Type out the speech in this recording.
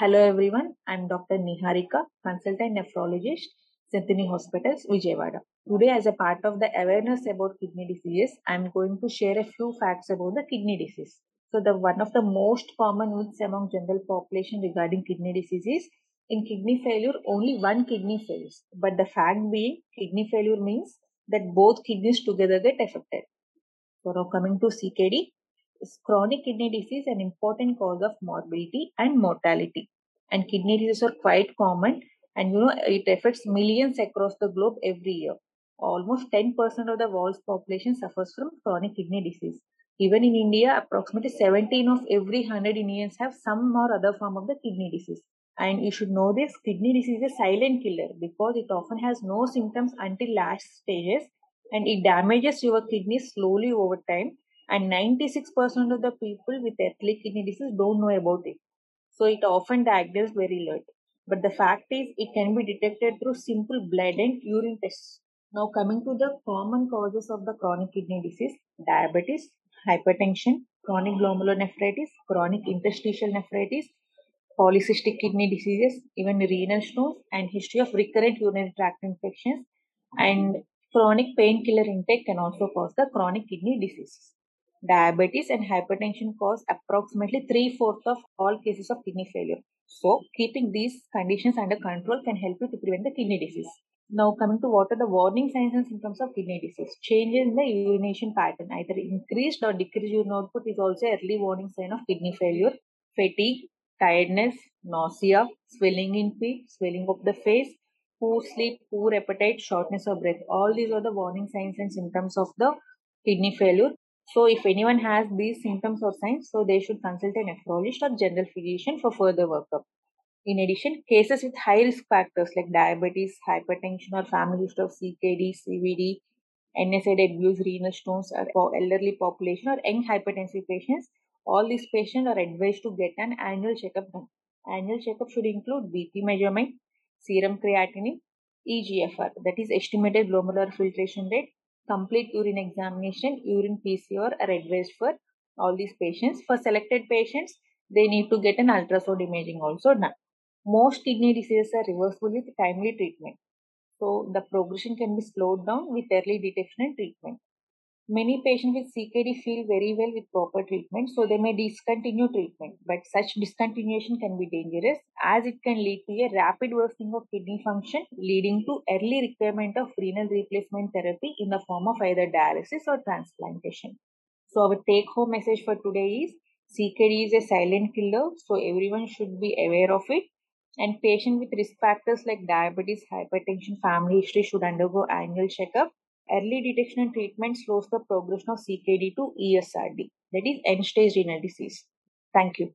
Hello everyone, I'm Dr. Niharika, consultant nephrologist, Symphony Hospitals, Vijayawada. Today, as a part of the awareness about kidney diseases, I'm going to share a few facts about the kidney disease. So, the one of the most common myths among general population regarding kidney disease is in kidney failure, only one kidney fails. But the fact being, kidney failure means that both kidneys together get affected. So, now coming to CKD, chronic kidney disease an important cause of morbidity and mortality. And kidney diseases are quite common and you know it affects millions across the globe every year. Almost 10% of the world's population suffers from chronic kidney disease. Even in India, approximately 17 of every 100 Indians have some or other form of the kidney disease. And you should know this kidney disease is a silent killer because it often has no symptoms until last stages and it damages your kidneys slowly over time and 96% of the people with early kidney disease don't know about it. So it often diagnosed very late. But the fact is, it can be detected through simple blood and urine tests. Now, coming to the common causes of the chronic kidney disease diabetes, hypertension, chronic glomerulonephritis, chronic interstitial nephritis, polycystic kidney diseases, even renal stones, and history of recurrent urinary tract infections, and chronic painkiller intake can also cause the chronic kidney disease. Diabetes and hypertension cause approximately three fourths of all cases of kidney failure. So, keeping these conditions under control can help you to prevent the kidney disease. Now, coming to what are the warning signs and symptoms of kidney disease? Changes in the urination pattern, either increased or decreased urine output, is also early warning sign of kidney failure. Fatigue, tiredness, nausea, swelling in feet, swelling of the face, poor sleep, poor appetite, shortness of breath. All these are the warning signs and symptoms of the kidney failure. So if anyone has these symptoms or signs, so they should consult a nephrologist or general physician for further workup. In addition, cases with high risk factors like diabetes, hypertension, or family history of CKD, CVD, NSAID abuse, renal stones, or elderly population or young hypertensive patients, all these patients are advised to get an annual checkup done. Annual checkup should include BP measurement, serum creatinine, EGFR, that is estimated glomerular filtration rate, complete urine examination, urine PCR are advised for all these patients. For selected patients, they need to get an ultrasound imaging also done. Most kidney diseases are reversible with timely treatment. So the progression can be slowed down with early detection and treatment. Many patients with CKD feel very well with proper treatment, so they may discontinue treatment. But such discontinuation can be dangerous as it can lead to a rapid worsening of kidney function, leading to early requirement of renal replacement therapy in the form of either dialysis or transplantation. So, our take home message for today is CKD is a silent killer, so everyone should be aware of it. And patients with risk factors like diabetes, hypertension, family history should undergo annual checkup early detection and treatment slows the progression of CKD to ESRD, that is end stage renal disease. Thank you.